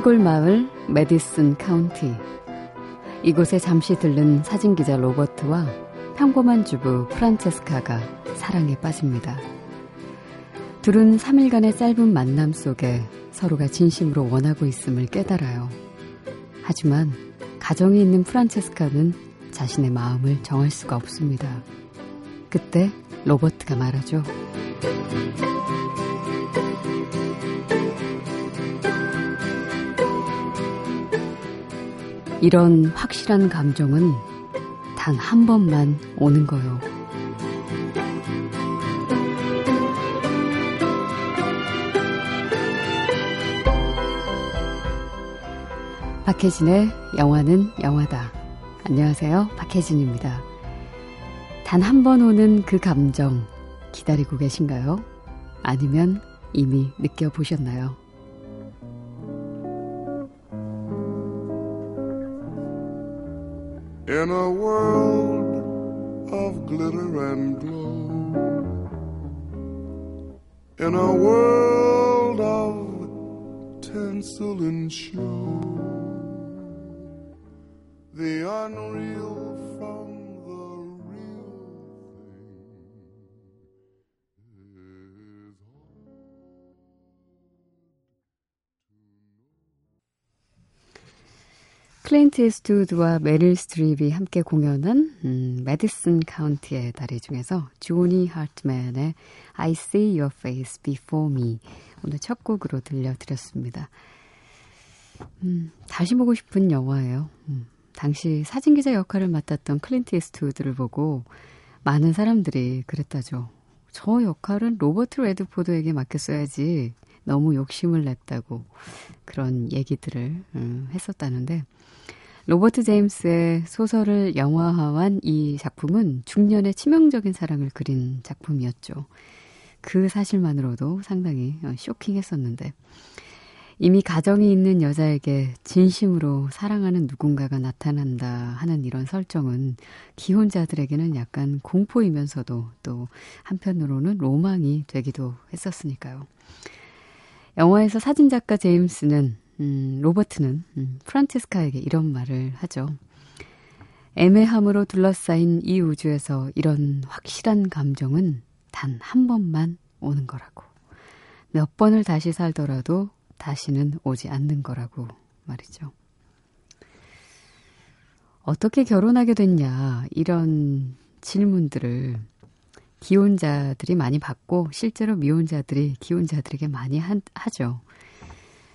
시골 마을 메디슨 카운티. 이곳에 잠시 들른 사진기자 로버트와 평범한 주부 프란체스카가 사랑에 빠집니다. 둘은 3일간의 짧은 만남 속에 서로가 진심으로 원하고 있음을 깨달아요. 하지만 가정이 있는 프란체스카는 자신의 마음을 정할 수가 없습니다. 그때 로버트가 말하죠. 이런 확실한 감정은 단 한 번만 오는 거요. 박혜진의 영화는 영화다. 안녕하세요. 박혜진입니다. 단 한 번 오는 그 감정 기다리고 계신가요? 아니면 이미 느껴보셨나요? In a world of glitter and glow, in a world of tinsel and show, the unreal from 클린트 이스트우드와 메릴 스트립이 함께 공연한 음, 메디슨 카운티의 다리 중에서 조니 하트맨의 I See Your Face Before Me 오늘 첫 곡으로 들려드렸습니다. 음, 다시 보고 싶은 영화예요. 음, 당시 사진기자 역할을 맡았던 클린트 이스트우드를 보고 많은 사람들이 그랬다죠. 저 역할은 로버트 레드포드에게 맡겼어야지 너무 욕심을 냈다고 그런 얘기들을 음, 했었다는데 로버트 제임스의 소설을 영화화한 이 작품은 중년의 치명적인 사랑을 그린 작품이었죠. 그 사실만으로도 상당히 어, 쇼킹했었는데 이미 가정이 있는 여자에게 진심으로 사랑하는 누군가가 나타난다 하는 이런 설정은 기혼자들에게는 약간 공포이면서도 또 한편으로는 로망이 되기도 했었으니까요. 영화에서 사진작가 제임스는 음, 로버트는 음, 프란체스카에게 이런 말을 하죠. 애매함으로 둘러싸인 이 우주에서 이런 확실한 감정은 단 한 번만 오는 거라고. 몇 번을 다시 살더라도 다시는 오지 않는 거라고 말이죠. 어떻게 결혼하게 됐냐, 이런 질문들을 기혼자들이 많이 받고 실제로 미혼자들이 기혼자들에게 많이 하, 하죠.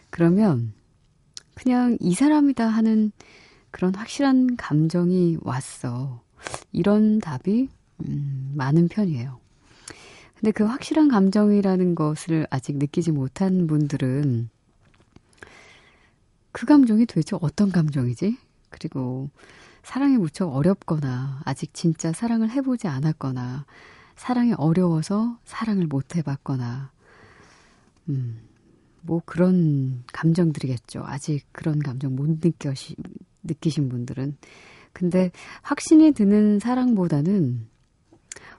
그러면 그냥 이 사람이다 하는 그런 확실한 감정이 왔어. 이런 답이 음, 많은 편이에요. 근데 그 확실한 감정이라는 것을 아직 느끼지 못한 분들은 그 감정이 도대체 어떤 감정이지? 그리고 사랑이 무척 어렵거나 아직 진짜 사랑을 해보지 않았거나 사랑이 어려워서 사랑을 못 해봤거나 음, 뭐 그런 감정들이겠죠. 아직 그런 감정 못 느껴시, 느끼신 분들은. 근데 확신이 드는 사랑보다는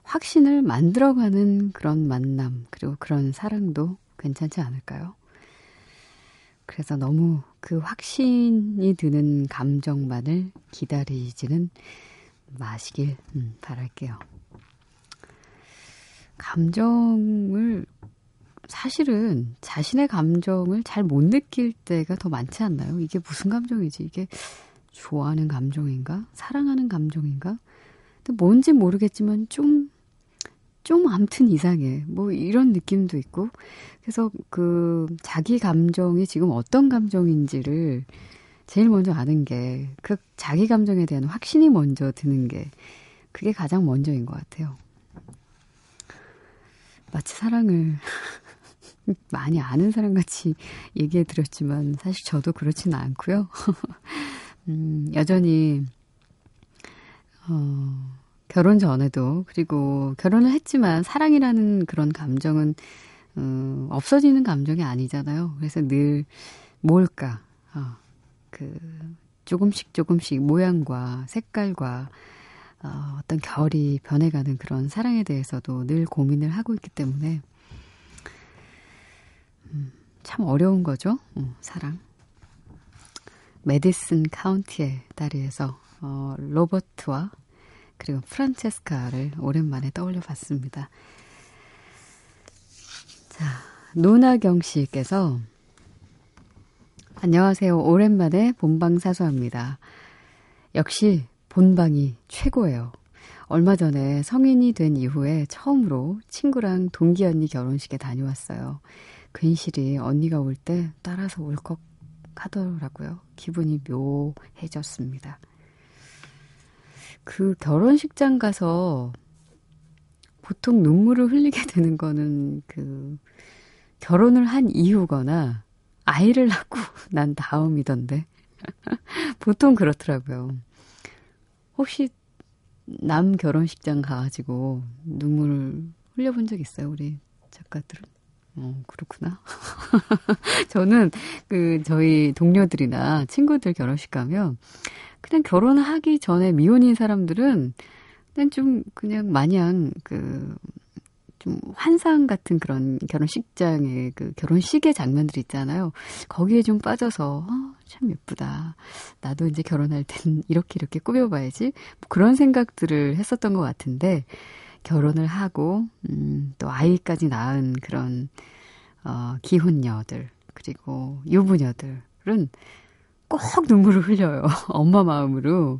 확신을 만들어가는 그런 만남, 그리고 그런 사랑도 괜찮지 않을까요? 그래서 너무 그 확신이 드는 감정만을 기다리지는 마시길 음, 바랄게요. 감정을 사실은 자신의 감정을 잘 못 느낄 때가 더 많지 않나요? 이게 무슨 감정이지? 이게 좋아하는 감정인가? 사랑하는 감정인가? 뭔지 모르겠지만 좀, 좀 암튼 이상해. 뭐 이런 느낌도 있고. 그래서 그 자기 감정이 지금 어떤 감정인지를 제일 먼저 아는 게 그 자기 감정에 대한 확신이 먼저 드는 게 그게 가장 먼저인 것 같아요. 마치 사랑을 많이 아는 사람 같이 얘기해 드렸지만 사실 저도 그렇지는 않고요. 음, 여전히 어, 결혼 전에도 그리고 결혼을 했지만 사랑이라는 그런 감정은 어, 없어지는 감정이 아니잖아요. 그래서 늘 뭘까 어, 그 조금씩 조금씩 모양과 색깔과 어, 어떤 결이 변해가는 그런 사랑에 대해서도 늘 고민을 하고 있기 때문에 음, 참 어려운 거죠. 어, 사랑. 메디슨 카운티의 다리에서 어, 로버트와 그리고 프란체스카를 오랜만에 떠올려 봤습니다. 자, 노나경 씨께서 안녕하세요. 오랜만에 본방 사수합니다. 역시 본방이 최고예요. 얼마 전에 성인이 된 이후에 처음으로 친구랑 동기 언니 결혼식에 다녀왔어요. 괜시리 언니가 올 때 따라서 울컥 하더라고요. 기분이 묘해졌습니다. 그 결혼식장 가서 보통 눈물을 흘리게 되는 거는 그 결혼을 한 이후거나 아이를 낳고 난 다음이던데. 보통 그렇더라고요. 혹시 남 결혼식장 가가지고 눈물을 흘려본 적 있어요, 우리 작가들은? 어, 그렇구나. 저는 그 저희 동료들이나 친구들 결혼식 가면 그냥 결혼하기 전에 미혼인 사람들은 그냥 좀 그냥 마냥 그 좀 환상 같은 그런 결혼식장의 그 결혼식의 장면들 있잖아요. 거기에 좀 빠져서 어, 참 예쁘다. 나도 이제 결혼할 땐 이렇게 이렇게 꾸며봐야지. 뭐 그런 생각들을 했었던 것 같은데 결혼을 하고 음, 또 아이까지 낳은 그런 어, 기혼녀들 그리고 유부녀들은 꼭 눈물을 흘려요. 엄마 마음으로.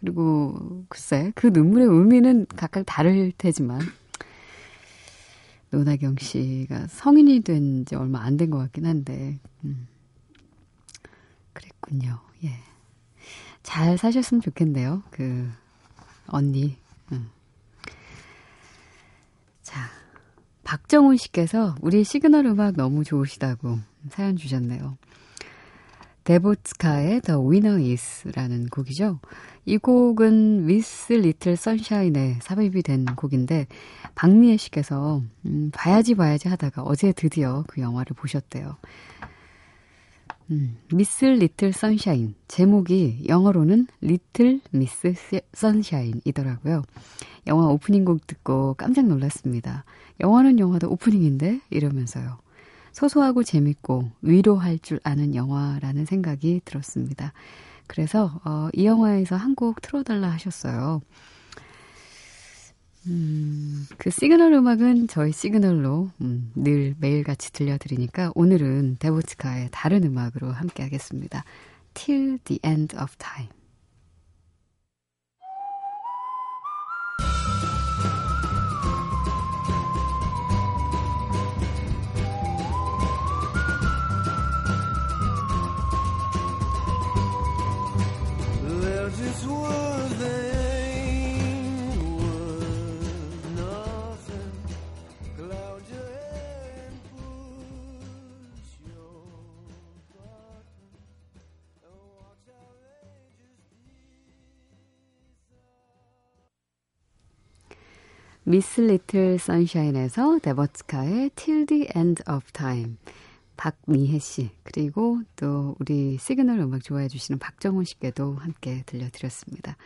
그리고 글쎄 그 눈물의 의미는 각각 다를 테지만 노나경 씨가 성인이 된 지 얼마 안 된 것 같긴 한데, 음. 그랬군요. 예. 잘 사셨으면 좋겠네요. 그, 언니. 음. 자, 박정훈 씨께서 우리 시그널 음악 너무 좋으시다고 사연 주셨네요. 데보츠카의 The Winner Is라는 곡이죠. 이 곡은 미스 리틀 선샤인에 삽입이 된 곡인데 박미애 씨께서 음, 봐야지 봐야지 하다가 어제 드디어 그 영화를 보셨대요. 음, 미스 리틀 선샤인 제목이 영어로는 리틀 미스 선샤인이더라고요. 영화 오프닝 곡 듣고 깜짝 놀랐습니다. 영화는 영화도 오프닝인데 이러면서요. 소소하고 재밌고 위로할 줄 아는 영화라는 생각이 들었습니다. 그래서 어, 이 영화에서 한 곡 틀어달라 하셨어요. 음, 그 시그널 음악은 저희 시그널로 음, 늘 매일같이 들려드리니까 오늘은 데보츠카의 다른 음악으로 함께 하겠습니다. Till the End of Time. 미스 리틀 선샤인에서 DeVotchKa의 Till the End of Time 박미혜 씨 그리고 또 우리 시그널 음악 좋아해 주시는 박정훈 씨께도 함께 들려드렸습니다.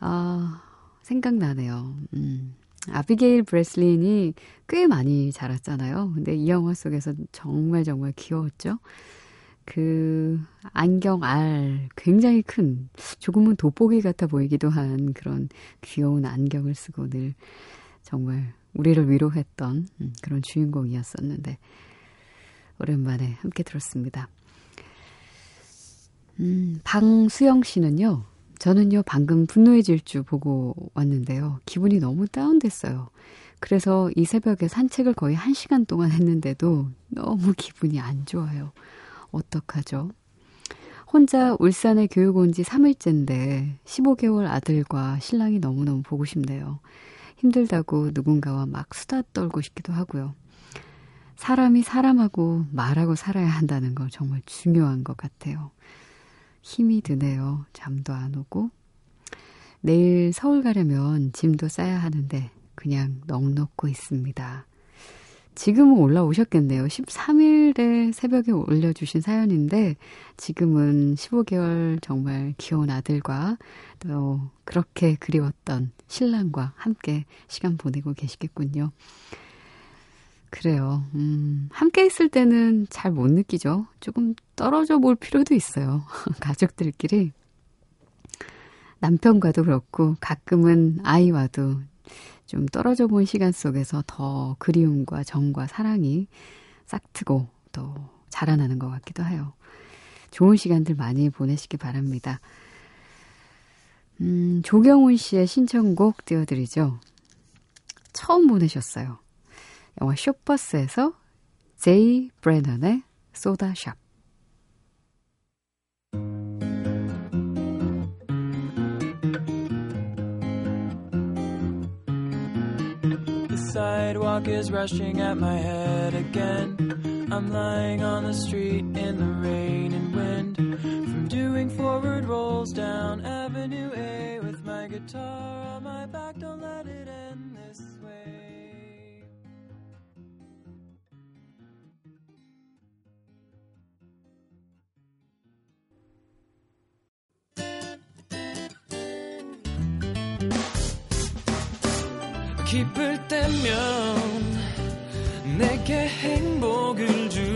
아 생각나네요. 음, 아비게일 브레슬린이 꽤 많이 자랐잖아요. 근데 이 영화 속에서 정말 정말 귀여웠죠. 그 안경 알 굉장히 큰 조금은 돋보기 같아 보이기도 한 그런 귀여운 안경을 쓰고 늘 정말 우리를 위로했던 음, 그런 주인공이었었는데 오랜만에 함께 들었습니다. 음, 방수영 씨는요. 저는요 방금 분노의 질주 보고 왔는데요. 기분이 너무 다운됐어요. 그래서 이 새벽에 산책을 거의 한 시간 동안 했는데도 너무 기분이 안 좋아요. 어떡하죠? 혼자 울산에 교육 온 지 3일째인데 15개월 아들과 신랑이 너무너무 보고 싶네요. 힘들다고 누군가와 막 수다 떨고 싶기도 하고요. 사람이 사람하고 말하고 살아야 한다는 거 정말 중요한 것 같아요. 힘이 드네요. 잠도 안 오고. 내일 서울 가려면 짐도 싸야 하는데 그냥 넋놓고 있습니다. 지금은 올라오셨겠네요. 13일에 새벽에 올려주신 사연인데, 지금은 15개월 정말 귀여운 아들과 또 그렇게 그리웠던 신랑과 함께 시간 보내고 계시겠군요. 그래요. 음, 함께 있을 때는 잘 못 느끼죠. 조금 떨어져 볼 필요도 있어요. 가족들끼리. 남편과도 그렇고, 가끔은 아이와도 좀 떨어져 본 시간 속에서 더 그리움과 정과 사랑이 싹트고 또 자라나는 것 같기도 해요. 좋은 시간들 많이 보내시기 바랍니다. 음, 조경훈 씨의 신청곡 띄워드리죠. 처음 보내셨어요. 영화 쇼버스에서 제이 브레넌의 소다샵. Sidewalk is rushing at my head again. I'm lying on the street in the rain and wind. From doing forward rolls down Avenue A with my guitar on my back. Don't let it 기쁠 때면 내게 행복을 주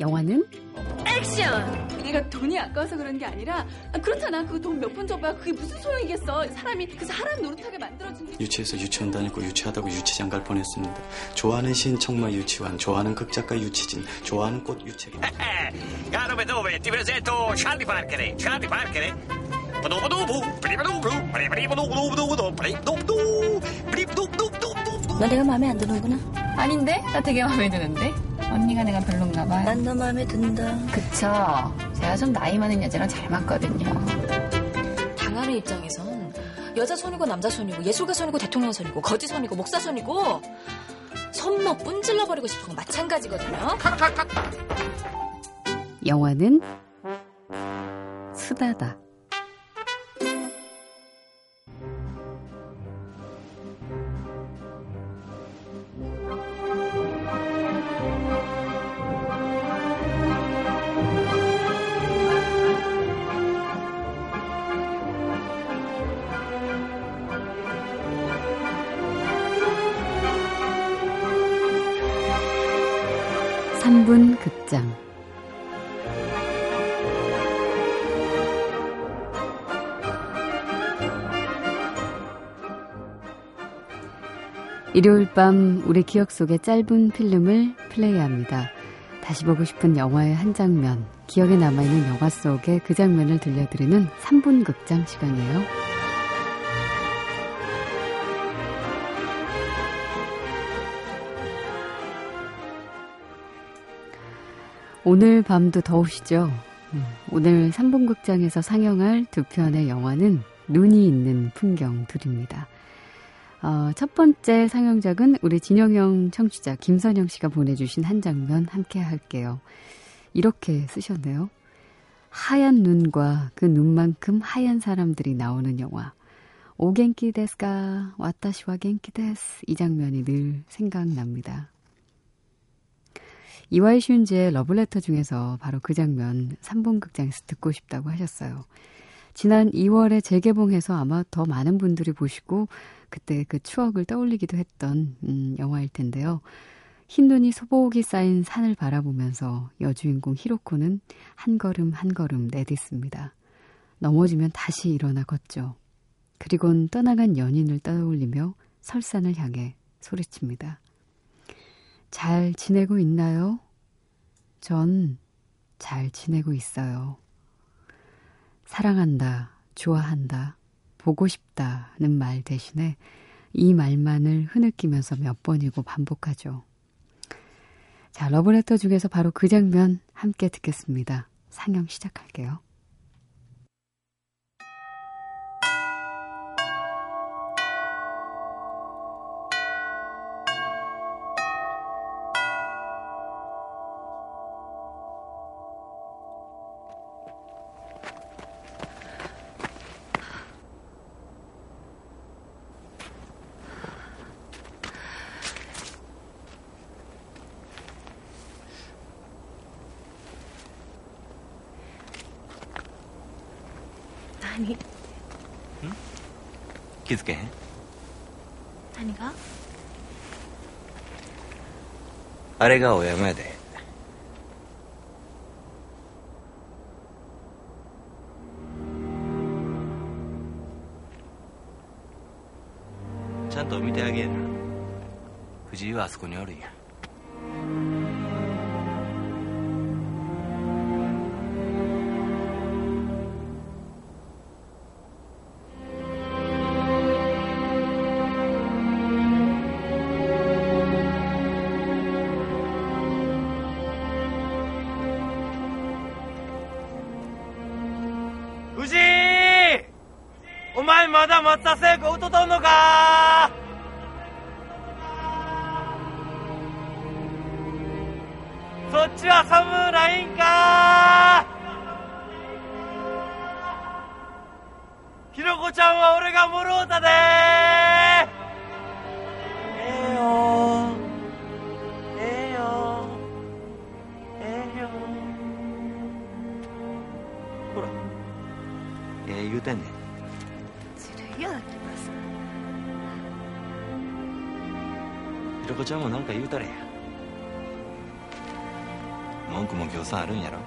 영화는 액션! 내가 돈이 아까워서 그런 게 아니라 아, 그렇잖아. 그 돈 몇 푼 줘봐. 그게 무슨 소용이겠어. 사람이 그 사람 노릇하게 만들어준 게. 유치해서 유치원 다니고 유치하다고 유치장 갈 뻔했습니다. 좋아하는 시인 청마 유치환, 좋아하는 극작가 유치진, 좋아하는 꽃 유채기. Caro dove ti presento Charlie Parker, Charlie Parker. 너 내가 마음에 안 드는구나. 아닌데? 나 되게 마음에 드는데? 언니가 내가 별론가 봐요. 난너 마음에 든다. 그쵸. 제가 좀 나이 많은 여자랑 잘 맞거든요. 당하는 입장에선 여자 손이고 남자 손이고 예술가 손이고 대통령 손이고 거지 손이고 목사 손이고 손목 뿜질러 버리고 싶은 건 마찬가지거든요. 영화는 수다다. 일요일 밤 우리 기억 속의 짧은 필름을 플레이합니다. 다시 보고 싶은 영화의 한 장면, 기억에 남아있는 영화 속의 그 장면을 들려드리는 3분 극장 시간이에요. 오늘 밤도 더우시죠? 음, 오늘 3분 극장에서 상영할 두 편의 영화는 눈이 있는 풍경들입니다. 어, 첫 번째 상영작은 우리 진영형 청취자 김선영 씨가 보내주신 한 장면 함께 할게요. 이렇게 쓰셨네요. 하얀 눈과 그 눈만큼 하얀 사람들이 나오는 영화. お元気ですか 私は元気です 이 장면이 늘 생각납니다. 이와이 슌지의 러브레터 중에서 바로 그 장면 3분 극장에서 듣고 싶다고 하셨어요. 지난 2월에 재개봉해서 아마 더 많은 분들이 보시고 그때 그 추억을 떠올리기도 했던 음, 영화일 텐데요. 흰눈이 소복이 쌓인 산을 바라보면서 여주인공 히로코는 한 걸음 한 걸음 내딛습니다. 넘어지면 다시 일어나 걷죠. 그리곤 떠나간 연인을 떠올리며 설산을 향해 소리칩니다. 잘 지내고 있나요? 전 잘 지내고 있어요. 사랑한다, 좋아한다, 보고 싶다는 말 대신에 이 말만을 흐느끼면서 몇 번이고 반복하죠. 자, 러브레터 중에서 바로 그 장면 함께 듣겠습니다. 상영 시작할게요. 気づけへん？何が？あれがお山やで。ちゃんと見てあげえな。藤井はあそこにおるんや。のか。そっちは寒ないんか。ひろこちゃんは俺がもろうたで。ちゃんも何か言うたれや文句もぎょうさんあるんやろ？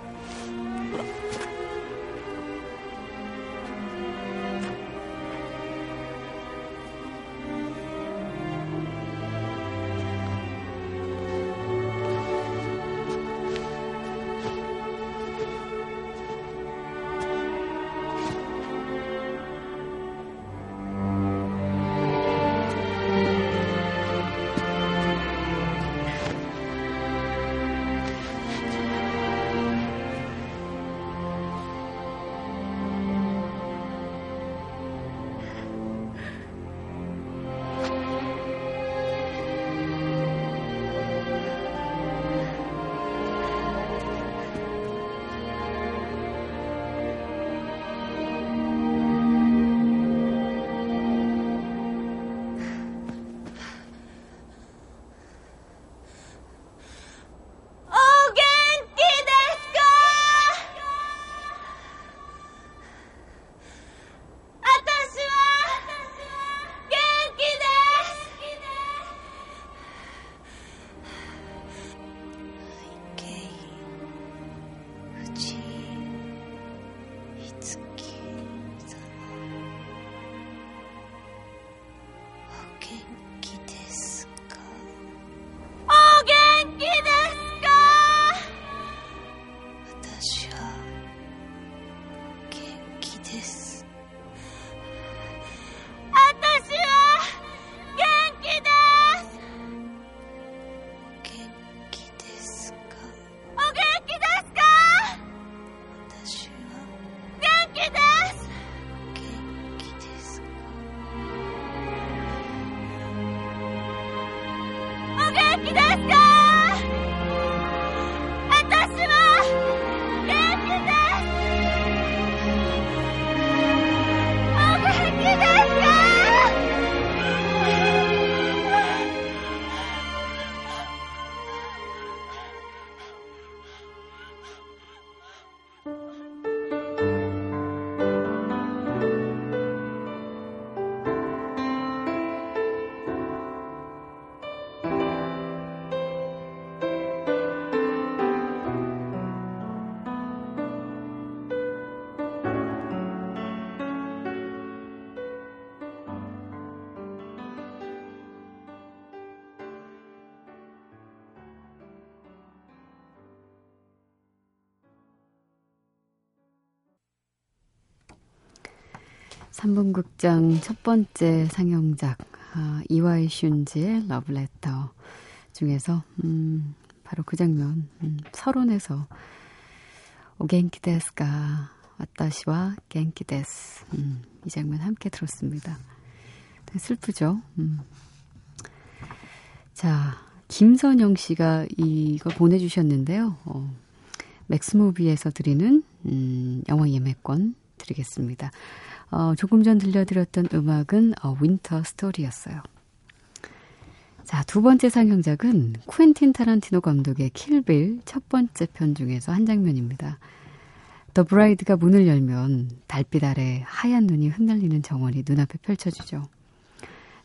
3분극장 첫 번째 상영작 아, 이와이 슌지의 러브레터 중에서 음, 바로 그 장면 음, 서론에서 오겐키데스가 왔다시와 겐키데스 음, 이 장면 함께 들었습니다. 슬프죠. 음. 자 김선영 씨가 이거 보내주셨는데요. 어, 맥스무비에서 드리는 음, 영화 예매권 드리겠습니다. 어, 조금 전 들려드렸던 음악은 어, Winter Story였어요. 자, 두 번째 상영작은 쿠엔틴 타란티노 감독의 킬빌 첫 번째 편 중에서 한 장면입니다. The Bride가 문을 열면 달빛 아래 하얀 눈이 흩날리는 정원이 눈앞에 펼쳐지죠.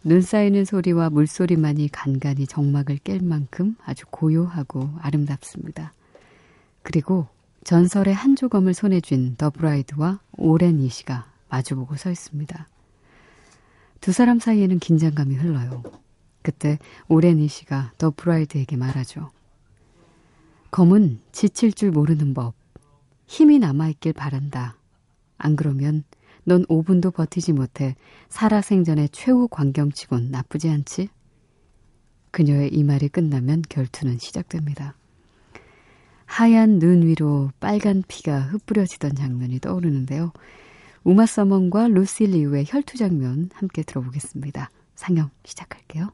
눈 쌓이는 소리와 물소리만이 간간히 적막을 깰 만큼 아주 고요하고 아름답습니다. 그리고 전설의 한 조검을 손에 쥔 더 브라이드와 오렌 이시가 마주보고 서 있습니다. 두 사람 사이에는 긴장감이 흘러요. 그때 오렌이 씨가 더 브라이드에게 말하죠. 검은 지칠 줄 모르는 법. 힘이 남아있길 바란다. 안 그러면 넌 5분도 버티지 못해 살아생전의 최후 광경치곤 나쁘지 않지? 그녀의 이 말이 끝나면 결투는 시작됩니다. 하얀 눈 위로 빨간 피가 흩뿌려지던 장면이 떠오르는데요. 우마 서먼과 루시 리우의 혈투 장면 함께 들어보겠습니다. 상영 시작할게요.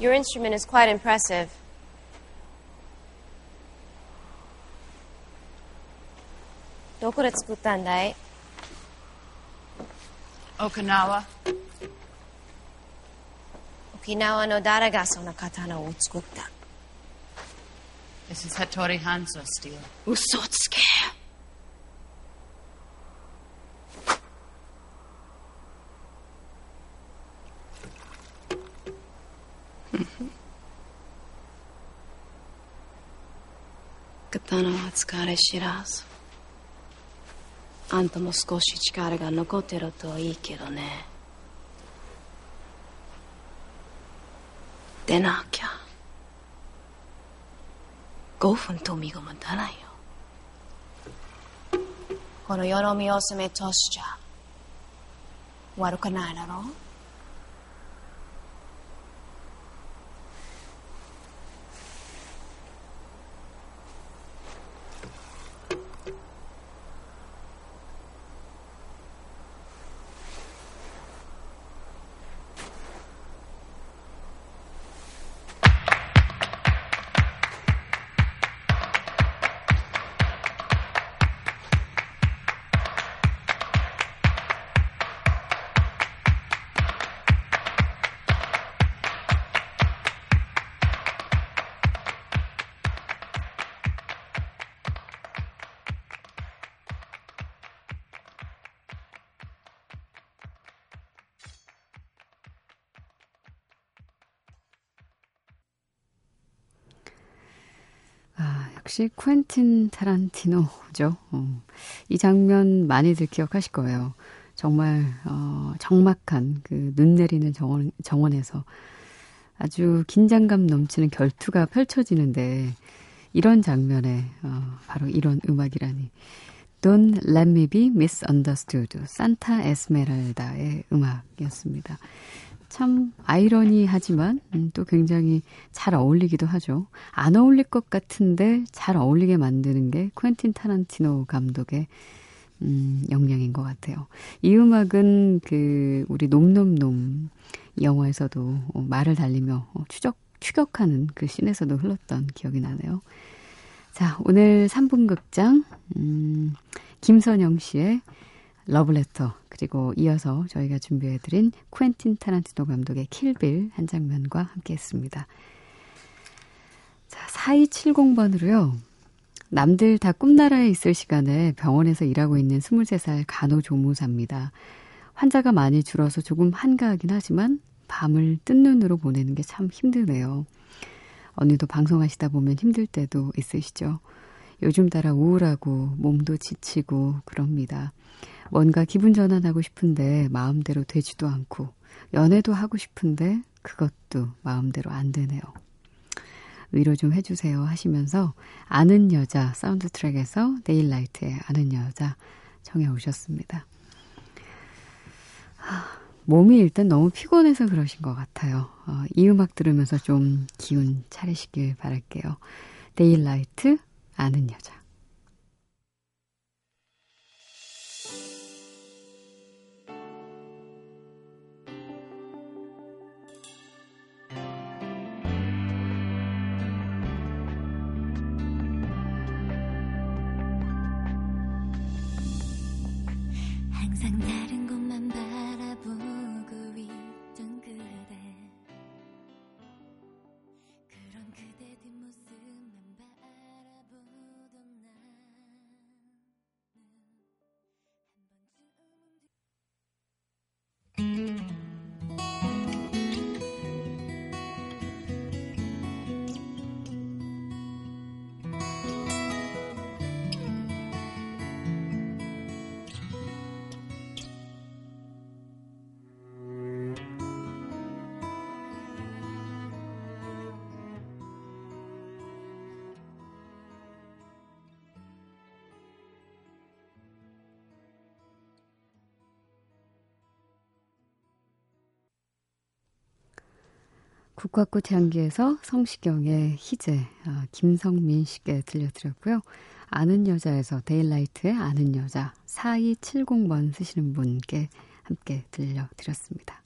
Your instrument is quite impressive. Okinawa. Okinawa no dara ga sonna katana wo tsukutta? This is Hattori Hanzo steel. Usotsuke. 刀は疲れ知らずあん。たも少し力が残ってるといいけどねでなきゃ5分とみがもたないよこの世の見おすめとしちゃ悪くないだろう 역시 쿠엔틴 타란티노죠. 어, 이 장면 많이들 기억하실 거예요. 정말 어, 정막한 그 눈 내리는 정원, 정원에서 아주 긴장감 넘치는 결투가 펼쳐지는데 이런 장면에 어, 바로 이런 음악이라니. Don't Let Me Be Misunderstood, 산타 에스메랄다의 음악이었습니다. 참 아이러니하지만 음, 또 굉장히 잘 어울리기도 하죠. 안 어울릴 것 같은데 잘 어울리게 만드는 게 쿠엔틴 타란티노 감독의 음, 역량인 것 같아요. 이 음악은 그 우리 놈놈놈 영화에서도 어, 말을 달리며 어, 추적 추격하는 그 씬에서도 흘렀던 기억이 나네요. 자, 오늘 3분 극장 음, 김선영 씨의 러브레터 그리고 이어서 저희가 준비해드린 쿠엔틴 타란티노 감독의 킬빌 한 장면과 함께 했습니다. 자, 4270번으로요. 남들 다 꿈나라에 있을 시간에 병원에서 일하고 있는 23살 간호조무사입니다. 환자가 많이 줄어서 조금 한가하긴 하지만 밤을 뜬 눈으로 보내는 게 참 힘드네요. 언니도 방송하시다 보면 힘들 때도 있으시죠? 요즘 따라 우울하고 몸도 지치고 그럽니다. 뭔가 기분 전환하고 싶은데 마음대로 되지도 않고 연애도 하고 싶은데 그것도 마음대로 안 되네요. 위로 좀 해주세요 하시면서 아는 여자 사운드 트랙에서 데이라이트의 아는 여자 청해 오셨습니다. 하, 몸이 일단 너무 피곤해서 그러신 것 같아요. 어, 이 음악 들으면서 좀 기운 차리시길 바랄게요. 데이라이트 아는 여자. 국화꽃 향기에서 성시경의 희재, 어, 김성민 씨께 들려드렸고요. 아는 여자에서 데일라이트의 아는 여자 4270번 쓰시는 분께 함께 들려드렸습니다.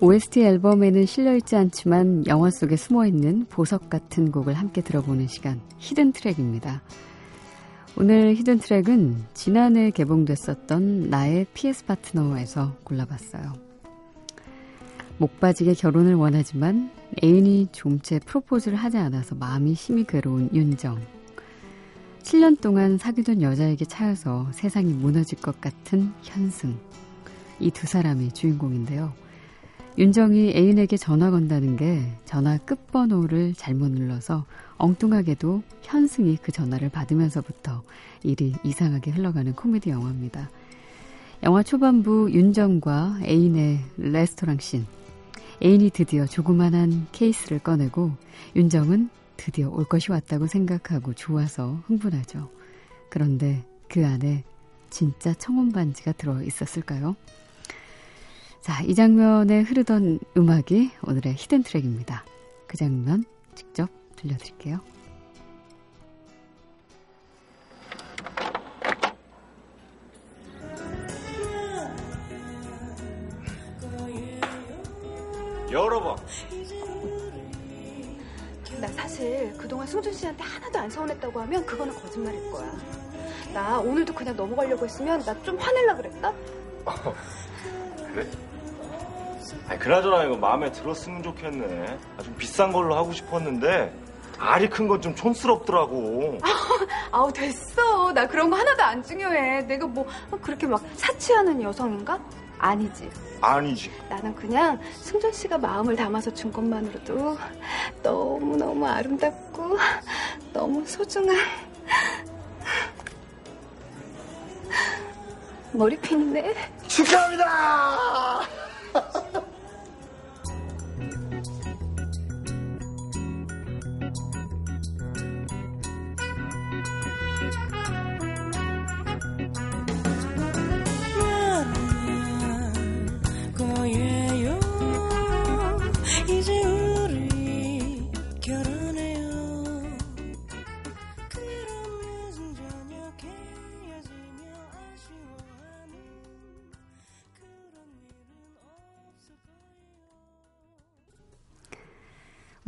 OST 앨범에는 실려있지 않지만 영화 속에 숨어있는 보석 같은 곡을 함께 들어보는 시간, 히든 트랙입니다. 오늘 히든 트랙은 지난해 개봉됐었던 나의 PS 파트너에서 골라봤어요. 목 빠지게 결혼을 원하지만 애인이 좀채 프로포즈를 하지 않아서 마음이 심히 괴로운 윤정. 7년 동안 사귀던 여자에게 차여서 세상이 무너질 것 같은 현승. 이 두 사람이 주인공인데요. 윤정이 애인에게 전화 건다는 게 전화 끝번호를 잘못 눌러서 엉뚱하게도 현승이 그 전화를 받으면서부터 일이 이상하게 흘러가는 코미디 영화입니다. 영화 초반부 윤정과 애인의 레스토랑 씬. 애인이 드디어 조그만한 케이스를 꺼내고 윤정은 드디어 올 것이 왔다고 생각하고 좋아서 흥분하죠. 그런데 그 안에 진짜 청혼 반지가 들어 있었을까요? 자, 이 장면에 흐르던 음악이 오늘의 hidden track입니다. 그 장면 직접 들려드릴게요. 열어봐. 나 사실 그동안 승준 씨한테 하나도 안 서운했다고 하면 그거는 거짓말일 거야. 나 오늘도 그냥 넘어가려고 했으면 나 좀 화낼라 그랬다? 그래? 아니, 그나저나 이거 마음에 들었으면 좋겠네. 아, 좀 비싼 걸로 하고 싶었는데, 알이 큰 건 좀 촌스럽더라고. 아우 됐어. 나 그런 거 하나도 안 중요해. 내가 뭐 그렇게 막 사치하는 여성인가? 아니지. 아니지. 나는 그냥 승준 씨가 마음을 담아서 준 것만으로도 너무너무 아름답고 너무 소중한 머리핀이네. 축하합니다!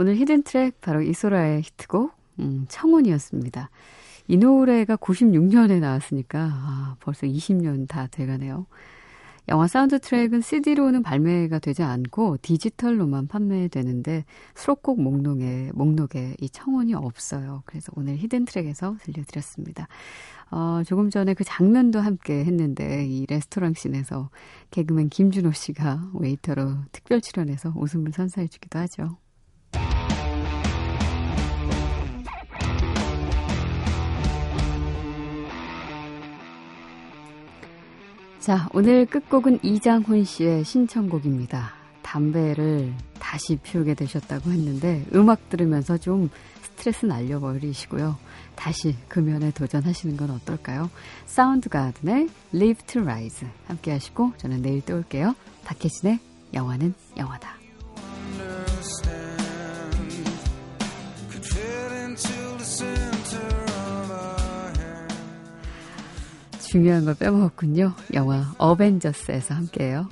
오늘 hidden track 바로 이소라의 히트곡 음, 청혼이었습니다. 이 노래가 96년에 나왔으니까 아, 벌써 20년 다 돼가네요. 영화 사운드 트랙은 CD로는 발매가 되지 않고 디지털로만 판매되는데 수록곡 목록에, 목록에 이 청혼이 없어요. 그래서 오늘 hidden track에서 들려드렸습니다. 어, 조금 전에 그 장면도 함께 했는데 이 레스토랑 씬에서 개그맨 김준호 씨가 웨이터로 특별 출연해서 웃음을 선사해 주기도 하죠. 자, 오늘 끝곡은 이장훈 씨의 신청곡입니다. 담배를 다시 피우게 되셨다고 했는데 음악 들으면서 좀 스트레스 날려버리시고요. 다시 금연에 도전하시는 건 어떨까요? 사운드 가든의 Live to Rise 함께 하시고 저는 내일 또 올게요. 박혜진의 영화는 영화다. 중요한 걸 빼먹었군요. 영화 어벤져스에서 함께해요.